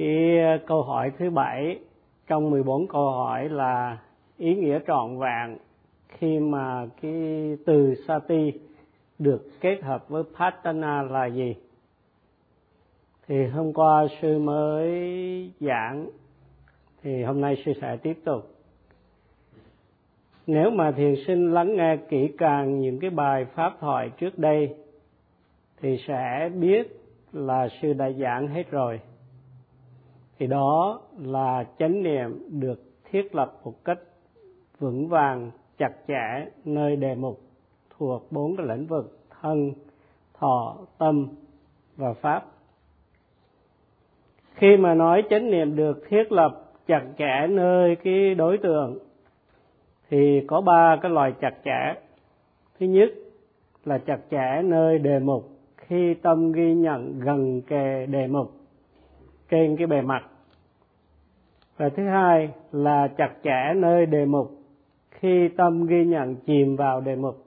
cái ờ, câu hỏi thứ bảy trong 14 câu hỏi là ý nghĩa trọn vẹn khi mà cái từ sati được kết hợp với patana là gì? Thì hôm qua sư mới giảng, thì hôm nay sư sẽ tiếp tục. Nếu mà thiền sinh lắng nghe kỹ càng những cái bài pháp thoại trước đây, thì sẽ biết là sư đã giảng hết rồi thì đó là chánh niệm được thiết lập một cách vững vàng, chặt chẽ, nơi đề mục thuộc bốn cái lĩnh vực thân, thọ, tâm và pháp. Khi mà nói chánh niệm được thiết lập chặt chẽ nơi cái đối tượng, thì có ba cái loại chặt chẽ. Thứ nhất là chặt chẽ nơi đề mục, khi tâm ghi nhận gần kề đề mục trên cái bề mặt và thứ hai là chặt chẽ nơi đề mục khi tâm ghi nhận chìm vào đề mục.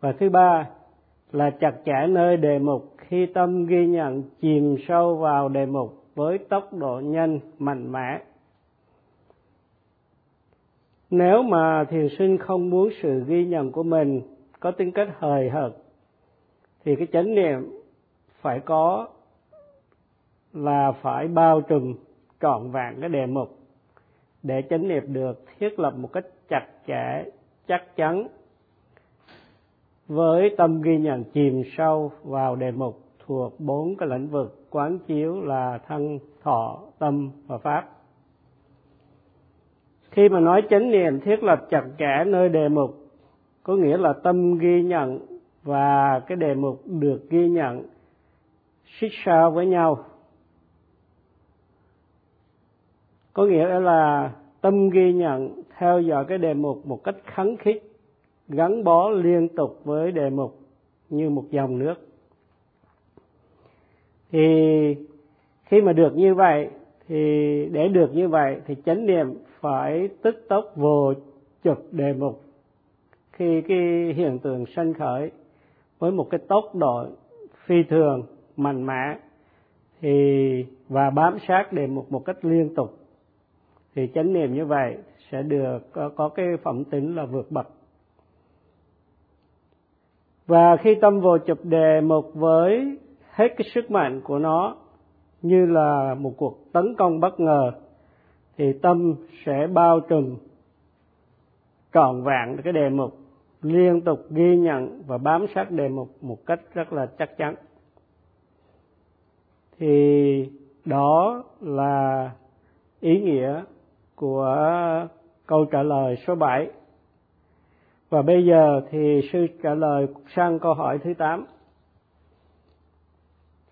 Và thứ ba là chặt chẽ nơi đề mục khi tâm ghi nhận chìm sâu vào đề mục với tốc độ nhanh, mạnh mẽ. Nếu mà thiền sinh không muốn sự ghi nhận của mình có tính cách hời hợt, thì cái chánh niệm phải có là phải bao trùm trọn vẹn cái đề mục để chánh niệm được thiết lập một cách chặt chẽ, chắc chắn với tâm ghi nhận chìm sâu vào đề mục thuộc bốn cái lĩnh vực quán chiếu là thân, thọ, tâm và pháp. Khi mà nói chánh niệm thiết lập chặt chẽ nơi đề mục, có nghĩa là tâm ghi nhận và cái đề mục được ghi nhận xích sao với nhau. Có nghĩa là tâm ghi nhận, theo dõi cái đề mục một cách khắng khích gắn bó liên tục với đề mục như một dòng nước. Thì khi mà được như vậy, thì để được như vậy thì chánh niệm phải tức tốc vô chụp đề mục. Khi cái hiện tượng sanh khởi với một cái tốc độ phi thường, mạnh mẽ, thì và bám sát đề mục một cách liên tục thì chánh niệm như vậy sẽ được có, có cái phẩm tính là vượt bậc. Và khi tâm vô chụp đề mục với hết cái sức mạnh của nó như là một cuộc tấn công bất ngờ thì tâm sẽ bao trùm trọn vẹn cái đề mục liên tục ghi nhận và bám sát đề mục một cách rất là chắc chắn. Thì đó là ý nghĩa của câu trả lời số 7. Và bây giờ thì sư trả lời sang câu hỏi thứ 8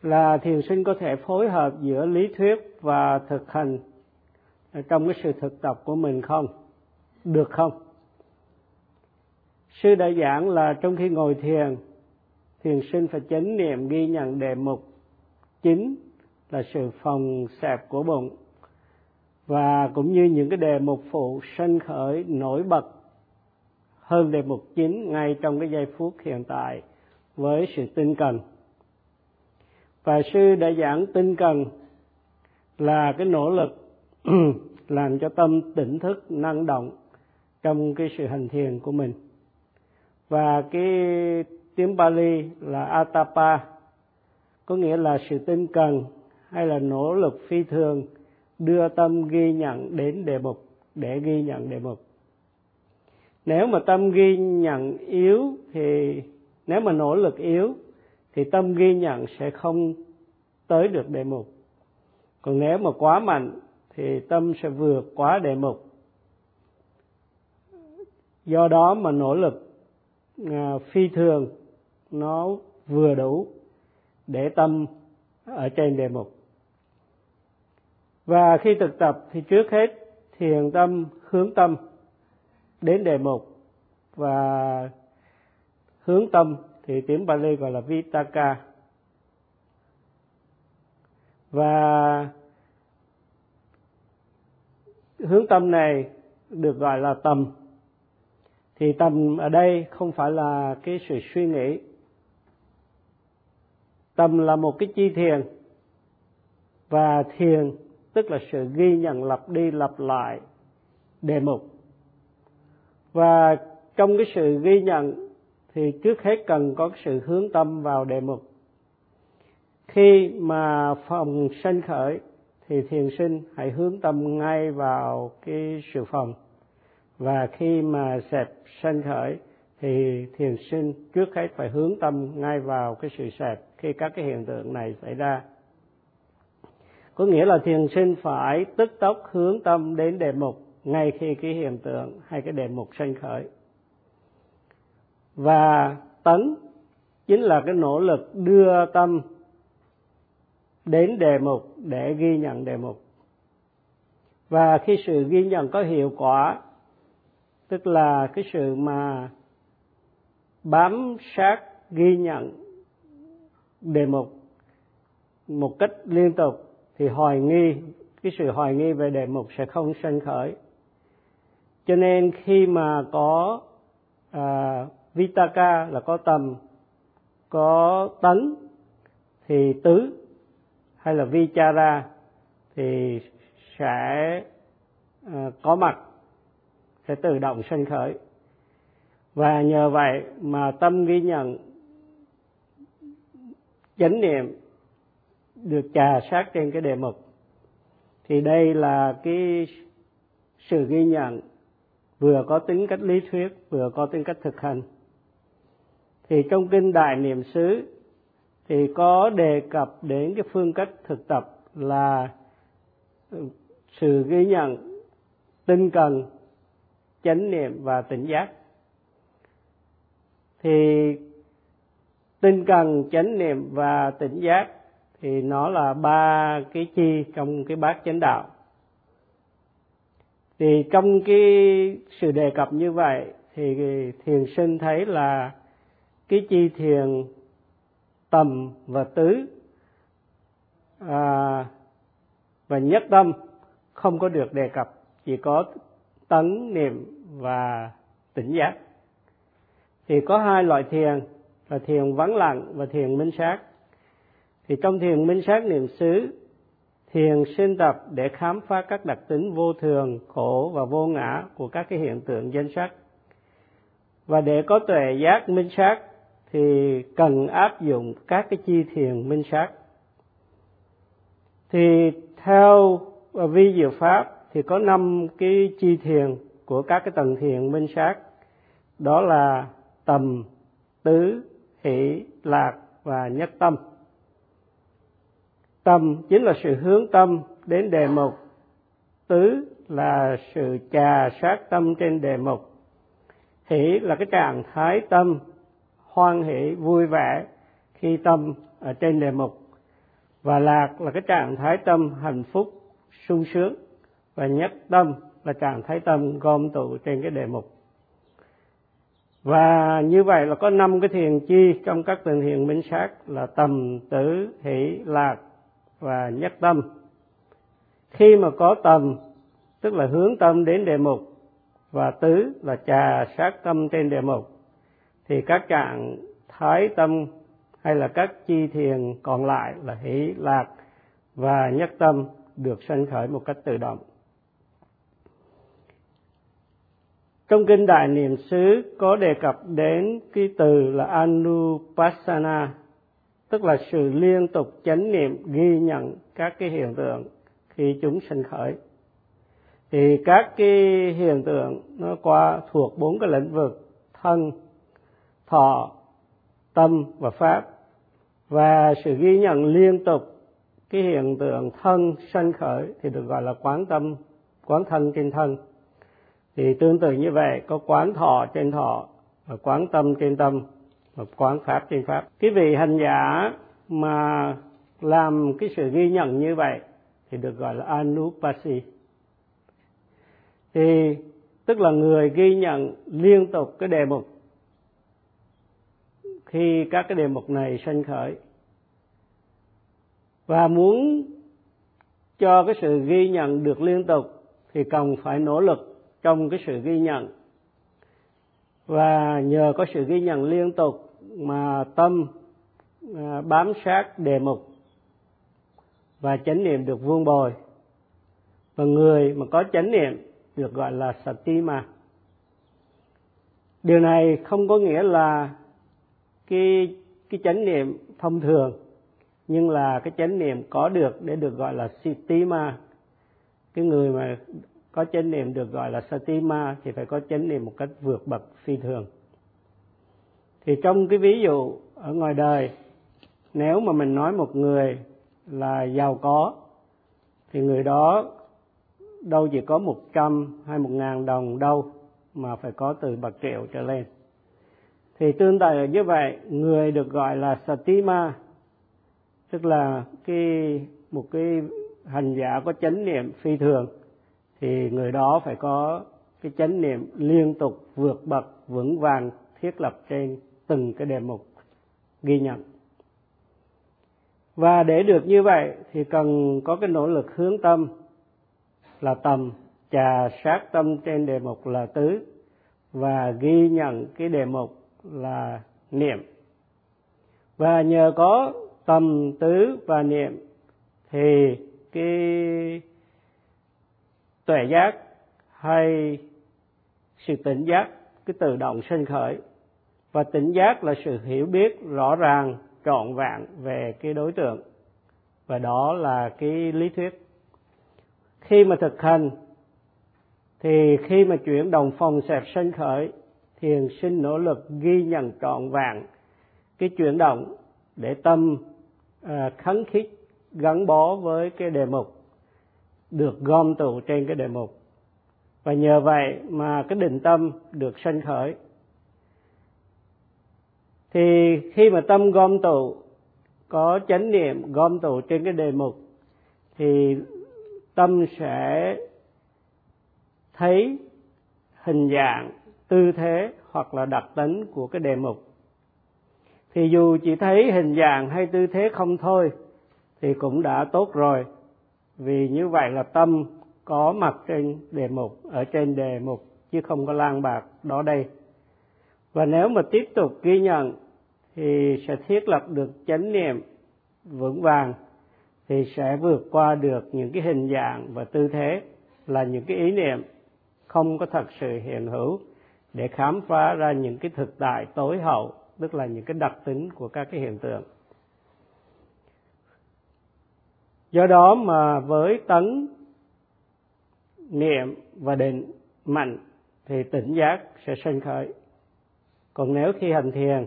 là thiền sinh có thể phối hợp giữa lý thuyết và thực hành trong cái sự thực tập của mình không? Được không? Sư đã giảng là trong khi ngồi thiền, thiền sinh phải chánh niệm ghi nhận đề mục chính là sự phòng xẹp của bụng và cũng như những cái đề mục phụ sân khởi nổi bật hơn đề mục chính ngay trong cái giây phút hiện tại với sự tinh cần. Và sư đã giảng tinh cần là cái nỗ lực làm cho tâm tỉnh thức, năng động trong cái sự hành thiền của mình. Và cái tiếng Bali là atapa, có nghĩa là sự tinh cần hay là nỗ lực phi thường đưa tâm ghi nhận đến đề mục để ghi nhận đề mục. Nếu mà tâm ghi nhận yếu thì nếu mà nỗ lực yếu thì tâm ghi nhận sẽ không tới được đề mục. Còn nếu mà quá mạnh thì tâm sẽ vượt quá đề mục. Do đó mà nỗ lực à, phi thường nó vừa đủ để tâm ở trên đề mục và khi thực tập thì trước hết thiền tâm, hướng tâm đến đề mục. Và hướng tâm thì tiếng Bali gọi là Vitaka. Và hướng tâm này được gọi là tầm thì tầm ở đây không phải là cái sự suy nghĩ. Tầm là một cái chi thiền. Và thiền tức là sự ghi nhận lặp đi lặp lại đề mục. Và trong cái sự ghi nhận thì trước hết cần có sự hướng tâm vào đề mục. Khi mà phòng sanh khởi thì thiền sinh hãy hướng tâm ngay vào cái sự phòng. Và khi mà sẹp sanh khởi thì thiền sinh trước hết phải hướng tâm ngay vào cái sự sẹp khi các cái hiện tượng này xảy ra có nghĩa là thiền sinh phải tức tốc hướng tâm đến đề mục ngay khi cái hiện tượng hay cái đề mục sanh khởi. Và tấn chính là cái nỗ lực đưa tâm đến đề mục để ghi nhận đề mục. Và khi sự ghi nhận có hiệu quả, tức là cái sự mà bám sát ghi nhận đề mục một cách liên tục thì hoài nghi cái sự hoài nghi về đề mục sẽ không sanh khởi. Cho nên khi mà có à, vitaka là có tầm có tấn thì tứ hay là vichara thì sẽ à, có mặt sẽ tự động sanh khởi. Và nhờ vậy mà tâm ghi nhận chánh niệm được trà sát trên cái đề mục. Thì đây là cái sự ghi nhận vừa có tính cách lý thuyết, vừa có tính cách thực hành. Thì trong kinh đại niệm xứ thì có đề cập đến cái phương cách thực tập là sự ghi nhận tinh cần, chánh niệm và tỉnh giác. Thì tinh cần, chánh niệm và tỉnh giác thì nó là ba cái chi trong cái bát chánh đạo. Thì trong cái sự đề cập như vậy thì thiền sinh thấy là cái chi thiền tầm và tứ à, và nhất tâm không có được đề cập chỉ có tấn niệm và tỉnh giác. Thì có hai loại thiền là thiền vắng lặng và thiền minh sát thì trong thiền minh sát niệm xứ, thiền sinh tập để khám phá các đặc tính vô thường, khổ và vô ngã của các cái hiện tượng danh sắc. Và để có tuệ giác minh sát, thì cần áp dụng các cái chi thiền minh sát. Thì theo à, vi diệu pháp, thì có năm cái chi thiền của các cái tầng thiền minh sát. Đó là tầm, tứ, hỷ, lạc và nhất tâm tâm, chính là sự hướng tâm đến đề mục. Tứ là sự trà sát tâm trên đề mục. Hỷ là cái trạng thái tâm, hoan hỷ, vui vẻ khi tâm ở trên đề mục. Và lạc là cái trạng thái tâm hạnh phúc, sung sướng. Và nhất tâm là trạng thái tâm gom tụ trên cái đề mục. Và như vậy là có năm cái thiền chi trong các tầng thiền minh sát là tầm tử hỷ, lạc và nhất tâm. Khi mà có tâm, tức là hướng tâm đến đề mục và tứ là trà sát tâm trên đề mục, thì các trạng thái tâm hay là các chi thiền còn lại là hỷ, lạc và nhất tâm được sanh khởi một cách tự động. Trong kinh đại niệm xứ có đề cập đến cái từ là anupassana tức là sự liên tục chánh niệm ghi nhận các cái hiện tượng khi chúng sinh khởi. Thì các cái hiện tượng nó qua thuộc bốn cái lĩnh vực, thân, thọ, tâm và pháp. Và sự ghi nhận liên tục cái hiện tượng thân sanh khởi thì được gọi là quán tâm, quán thân trên thân. Thì tương tự như vậy, có quán thọ trên thọ và quán tâm trên tâm quán pháp trên pháp. Cái vị hành giả mà làm cái sự ghi nhận như vậy thì được gọi là anupasi thì tức là người ghi nhận liên tục cái đề mục. Khi các cái đề mục này sanh khởi. Và muốn cho cái sự ghi nhận được liên tục thì cần phải nỗ lực trong cái sự ghi nhận. Và nhờ có sự ghi nhận liên tục mà tâm à, bám sát đề mục và chánh niệm được vuông bồi. Và người mà có chánh niệm được gọi là satima. Điều này không có nghĩa là cái cái chánh niệm thông thường, nhưng là cái chánh niệm có được để được gọi là sitima cái người mà có chánh niệm được gọi là satima thì phải có chánh niệm một cách vượt bậc phi thường thì trong cái ví dụ ở ngoài đời, nếu mà mình nói một người là giàu có, thì người đó đâu chỉ có một trăm hay một ngàn đồng đâu mà phải có từ bạc triệu trở lên. Thì tương tự như vậy, người được gọi là satima, tức là cái, một cái hành giả có chánh niệm phi thường, thì người đó phải có cái chánh niệm liên tục vượt bậc vững vàng thiết lập trên từng cái đề mục ghi nhận. Và để được như vậy thì cần có cái nỗ lực hướng tâm là tầm trà sát tâm trên đề mục là tứ và ghi nhận cái đề mục là niệm. Và nhờ có tầm, tứ và niệm thì cái tuệ giác hay sự tỉnh giác, cái tự động sinh khởi và tỉnh giác là sự hiểu biết rõ ràng trọn vẹn về cái đối tượng. Và đó là cái lý thuyết. Khi mà thực hành thì khi mà chuyển đồng phòng xẹp sân khởi thiền sinh nỗ lực ghi nhận trọn vẹn cái chuyển động để tâm à, khấn khích gắn bó với cái đề mục được gom tụ trên cái đề mục. Và nhờ vậy mà cái định tâm được sanh khởi thì khi mà tâm gom tụ, có chánh niệm gom tụ trên cái đề mục, thì tâm sẽ thấy hình dạng, tư thế hoặc là đặc tính của cái đề mục. Thì dù chỉ thấy hình dạng hay tư thế không thôi, thì cũng đã tốt rồi. Vì như vậy là tâm có mặt trên đề mục, ở trên đề mục, chứ không có lang bạc đó đây và nếu mà tiếp tục ghi nhận, thì sẽ thiết lập được chánh niệm vững vàng, thì sẽ vượt qua được những cái hình dạng và tư thế là những cái ý niệm không có thật sự hiện hữu để khám phá ra những cái thực tại tối hậu, tức là những cái đặc tính của các cái hiện tượng. Do đó mà với tấn niệm và định mạnh, thì tỉnh giác sẽ sinh khởi còn nếu khi hành thiền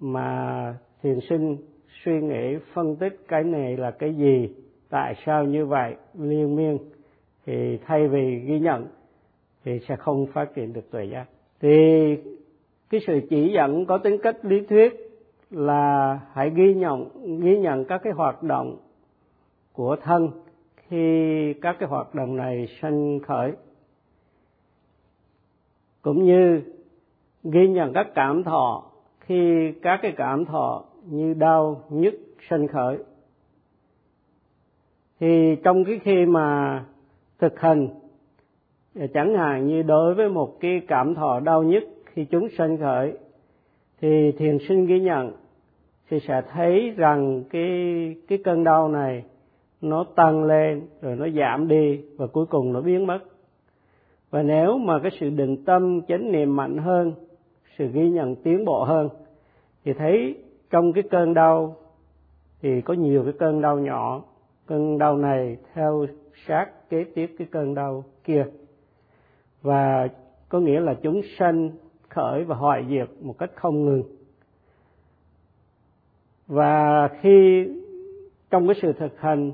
mà thiền sinh suy nghĩ phân tích cái này là cái gì, tại sao như vậy, liên miên, thì thay vì ghi nhận thì sẽ không phát triển được tuệ giác. Thì cái sự chỉ dẫn có tính cách lý thuyết là hãy ghi nhận ghi nhận các cái hoạt động của thân khi các cái hoạt động này sanh khởi. Cũng như ghi nhận các cảm thọ, khi các cái cảm thọ như đau, nhức, sân khởi. Thì trong cái khi mà thực hành chẳng hạn như đối với một cái cảm thọ đau nhức khi chúng sân khởi, thì thiền sinh ghi nhận thì sẽ thấy rằng cái cái cơn đau này nó tăng lên rồi nó giảm đi và cuối cùng nó biến mất. Và nếu mà cái sự định tâm, chánh niệm mạnh hơn sự ghi nhận tiến bộ hơn. Thì thấy trong cái cơn đau thì có nhiều cái cơn đau nhỏ. Cơn đau này theo sát kế tiếp cái cơn đau kia. Và có nghĩa là chúng sanh khởi và hoại diệt một cách không ngừng. Và khi trong cái sự thực hành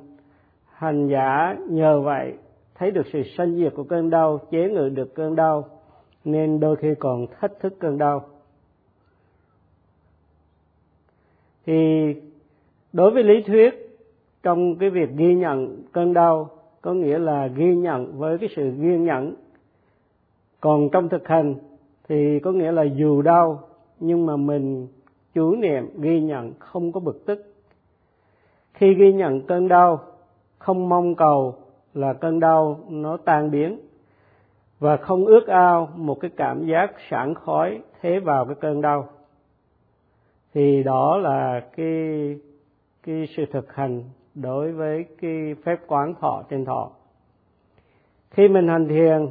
hành giả nhờ vậy thấy được sự sanh diệt của cơn đau, chế ngự được cơn đau nên đôi khi còn thách thức cơn đau. Thì đối với lý thuyết, trong cái việc ghi nhận cơn đau, có nghĩa là ghi nhận với cái sự ghi nhận còn trong thực hành thì có nghĩa là dù đau, nhưng mà mình chú niệm, ghi nhận, không có bực tức. Khi ghi nhận cơn đau, không mong cầu là cơn đau nó tan biến và không ước ao một cái cảm giác sảng khói thế vào cái cơn đau. Thì đó là cái cái sự thực hành đối với cái phép quán thọ trên thọ. Khi mình hành thiền,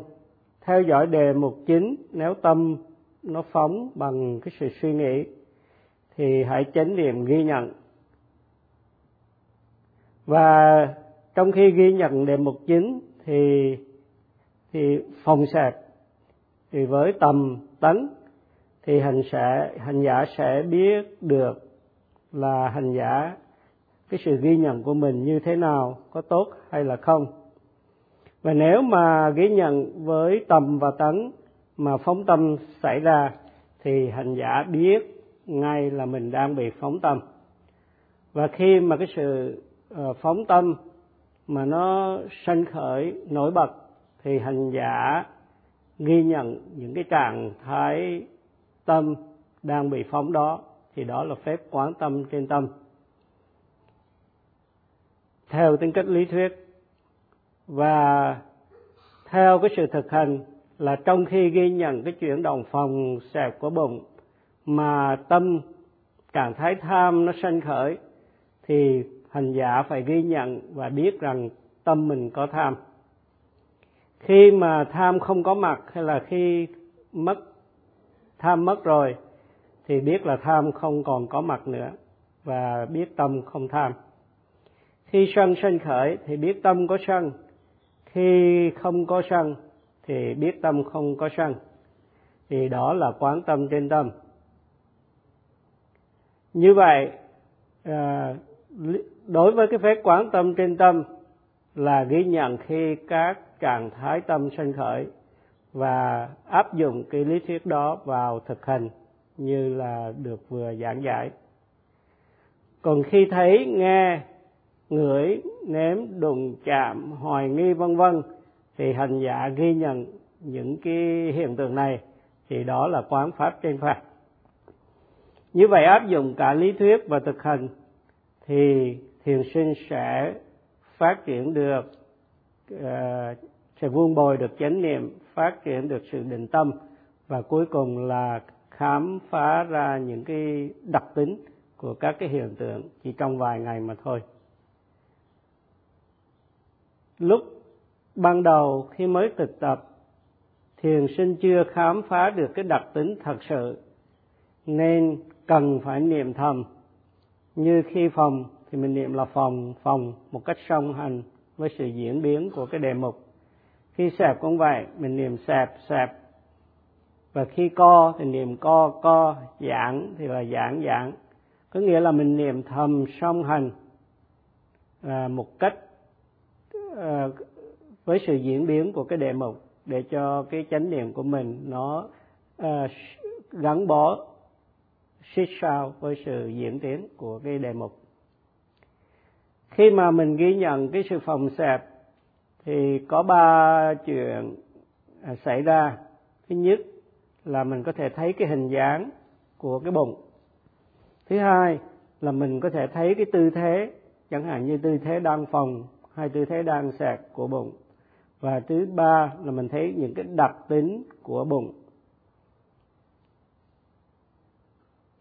theo dõi đề mục chính, nếu tâm nó phóng bằng cái sự suy nghĩ, thì hãy chánh niệm ghi nhận. Và trong khi ghi nhận đề mục chính, thì thì phòng sạch thì với tầm tấn thì hành sẽ, hành giả sẽ biết được là hành giả, cái sự ghi nhận của mình như thế nào, có tốt hay là không. Và nếu mà ghi nhận với tầm và tấn mà phóng tâm xảy ra thì hành giả biết ngay là mình đang bị phóng tâm. Và khi mà cái sự ờ, phóng tâm mà nó sanh khởi nổi bật thì hành giả ghi nhận những cái trạng thái tâm đang bị phóng đó, thì đó là phép quán tâm trên tâm. Theo tính cách lý thuyết và theo cái sự thực hành là trong khi ghi nhận cái chuyển động phòng xẹp của bụng mà tâm, trạng thái tham nó sanh khởi, thì hành giả phải ghi nhận và biết rằng tâm mình có tham khi mà tham không có mặt hay là khi mất, tham mất rồi, thì biết là tham không còn có mặt nữa và biết tâm không tham. Khi sân sân khởi thì biết tâm có sân. Khi không có sân thì biết tâm không có sân. Thì đó là quán tâm trên tâm. Như vậy à, đối với cái phép quán tâm trên tâm là ghi nhận khi các trạng thái tâm sanh khởi và áp dụng cái lý thuyết đó vào thực hành như là được vừa giảng giải. Còn khi thấy nghe ngửi nếm đụng chạm hoài nghi vân vân thì hành giả ghi nhận những cái hiện tượng này thì đó là quán pháp trên phạt. Như vậy áp dụng cả lý thuyết và thực hành thì thiền sinh sẽ phát triển được uh, sẽ vuông bồi được chánh niệm, phát triển được sự định tâm và cuối cùng là khám phá ra những cái đặc tính của các cái hiện tượng chỉ trong vài ngày mà thôi. Lúc ban đầu khi mới thực tập, thiền sinh chưa khám phá được cái đặc tính thật sự, nên cần phải niệm thầm. Như khi phòng thì mình niệm là phòng phòng một cách song hành với sự diễn biến của cái đề mục khi sẹp cũng vậy mình niệm sẹp sẹp. Và khi co thì niệm co co giảng thì là giảng giảng có nghĩa là mình niệm thầm song hành à, một cách à, với sự diễn biến của cái đề mục để cho cái chánh niệm của mình nó à, gắn bó xích sao với sự diễn tiến của cái đề mục. Khi mà mình ghi nhận cái sự phòng xẹp thì có ba chuyện à, xảy ra. Thứ nhất là mình có thể thấy cái hình dáng của cái bụng. Thứ hai là mình có thể thấy cái tư thế, chẳng hạn như tư thế đang phòng hay tư thế đang sạc của bụng. Và thứ ba là mình thấy những cái đặc tính của bụng.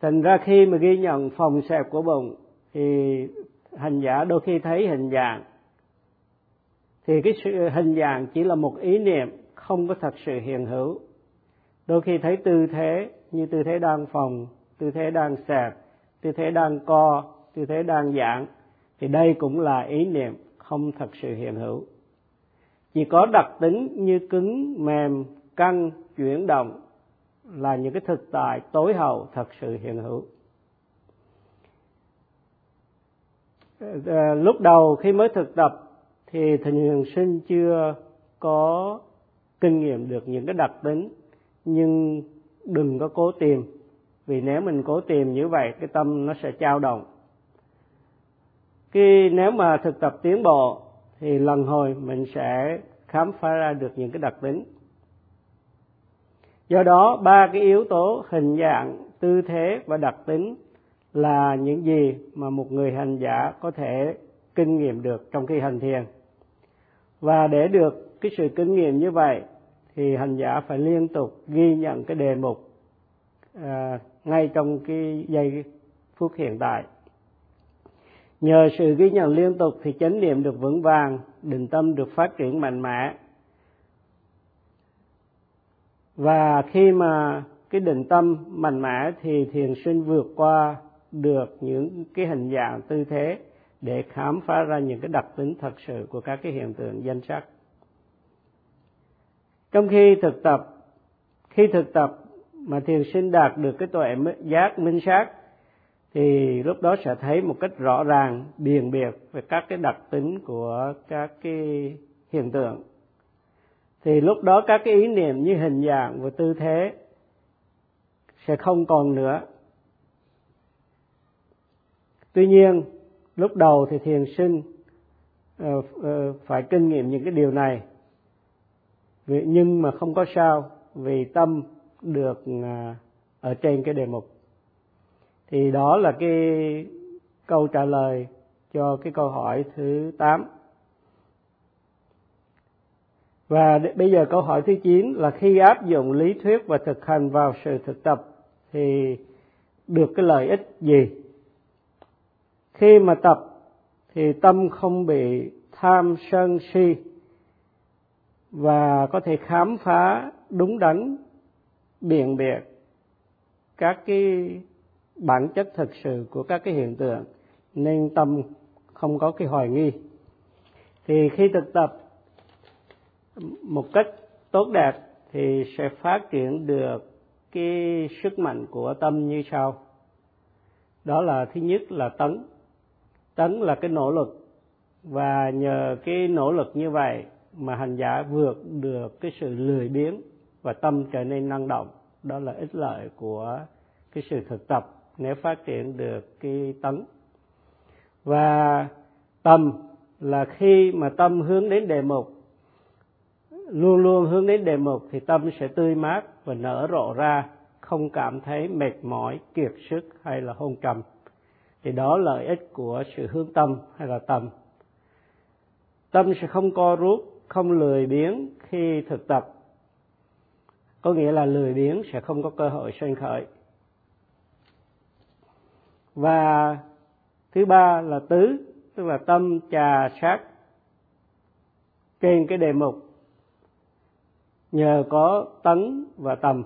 Thành ra khi mà ghi nhận phòng sẹp của bụng thì hành giả đôi khi thấy hình dạng thì cái sự hình dạng chỉ là một ý niệm, không có thật sự hiện hữu. Đôi khi thấy tư thế như tư thế đang phòng, tư thế đang sẹp tư thế đang co, tư thế đang giãn, thì đây cũng là ý niệm không thật sự hiện hữu. Chỉ có đặc tính như cứng, mềm, căng, chuyển động là những cái thực tại tối hậu thật sự hiện hữu. Ờ, lúc đầu khi mới thực tập thì thiền sinh chưa có kinh nghiệm được những cái đặc tính, nhưng đừng có cố tìm, vì nếu mình cố tìm như vậy, cái tâm nó sẽ trao động. Khi nếu mà thực tập tiến bộ, thì lần hồi mình sẽ khám phá ra được những cái đặc tính. Do đó, ba cái yếu tố hình dạng, tư thế và đặc tính là những gì mà một người hành giả có thể kinh nghiệm được trong khi hành thiền và để được cái sự kinh nghiệm như vậy thì hành giả phải liên tục ghi nhận cái đề mục à, ngay trong cái giây phút hiện tại. Nhờ sự ghi nhận liên tục thì chánh niệm được vững vàng định tâm được phát triển mạnh mẽ. Và khi mà cái định tâm mạnh mẽ thì thiền sinh vượt qua được những cái hình dạng tư thế để khám phá ra những cái đặc tính thật sự của các cái hiện tượng danh sắc. Trong khi thực tập, khi thực tập mà thiền sinh đạt được cái tuệ giác minh sát, thì lúc đó sẽ thấy một cách rõ ràng, biền biệt về các cái đặc tính của các cái hiện tượng. Thì lúc đó các cái ý niệm như hình dạng và tư thế sẽ không còn nữa. Tuy nhiên lúc đầu thì thiền sinh ờ, ờ, phải kinh nghiệm những cái điều này. Nhưng mà không có sao, vì tâm được à, ở trên cái đề mục. Thì đó là cái câu trả lời cho cái câu hỏi thứ 8 và bây giờ câu hỏi thứ 9 là khi áp dụng lý thuyết và thực hành vào sự thực tập thì được cái lợi ích gì? Khi mà tập, thì tâm không bị tham sân si và có thể khám phá đúng đắn, biện biệt các cái bản chất thực sự của các cái hiện tượng. Nên tâm không có cái hoài nghi. Thì khi thực tập một cách tốt đẹp, thì sẽ phát triển được cái sức mạnh của tâm như sau. Đó là thứ nhất là tấn tấn là cái nỗ lực. Và nhờ cái nỗ lực như vậy mà hành giả vượt được cái sự lười biếng và tâm trở nên năng động. Đó là ích lợi của cái sự thực tập nếu phát triển được cái tấn. Và tâm là khi mà tâm hướng đến đề mục, luôn luôn hướng đến đề mục thì tâm sẽ tươi mát và nở rộ ra, không cảm thấy mệt mỏi, kiệt sức hay là hôn trầm thì đó là lợi ích của sự hướng tâm hay là tâm tâm sẽ không co rút, không lười biếng khi thực tập. Có nghĩa là lười biếng sẽ không có cơ hội sinh khởi. Và thứ ba là tứ, tức là tâm trà sát trên cái đề mục nhờ có tấn và tầm.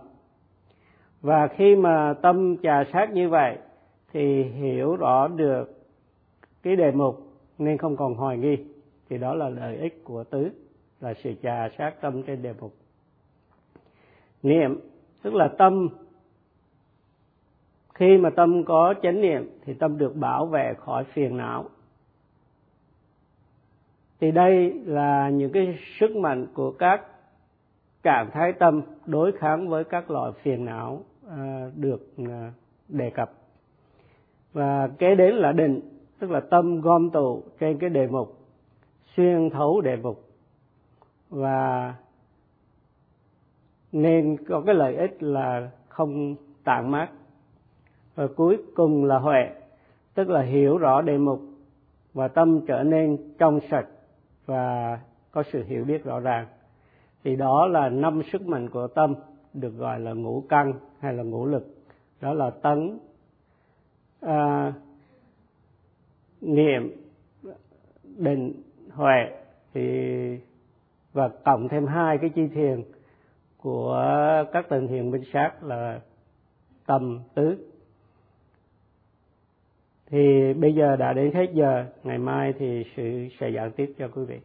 Và khi mà tâm trà sát như vậy thì hiểu rõ được cái đề mục nên không còn hoài nghi. Thì đó là lợi ích của tứ, là sự trà sát tâm trên đề mục. Niệm, tức là tâm. Khi mà tâm có chánh niệm, thì tâm được bảo vệ khỏi phiền não. Thì đây là những cái sức mạnh của các trạng thái tâm đối kháng với các loại phiền não à, được à, đề cập và kế đến là định, tức là tâm gom tụ trên cái đề mục, xuyên thấu đề mục. Và nên có cái lợi ích là không tản mát. Và cuối cùng là huệ, tức là hiểu rõ đề mục và tâm trở nên trong sạch và có sự hiểu biết rõ ràng. Thì đó là năm sức mạnh của tâm, được gọi là ngũ căn hay là ngũ lực. Đó là tấn à, niệm định huệ thì và cộng thêm hai cái chi thiền của các tầng thiền minh sát là tầm tứ. Thì bây giờ đã đến hết giờ ngày mai thì sự sẽ giảng tiếp cho quý vị.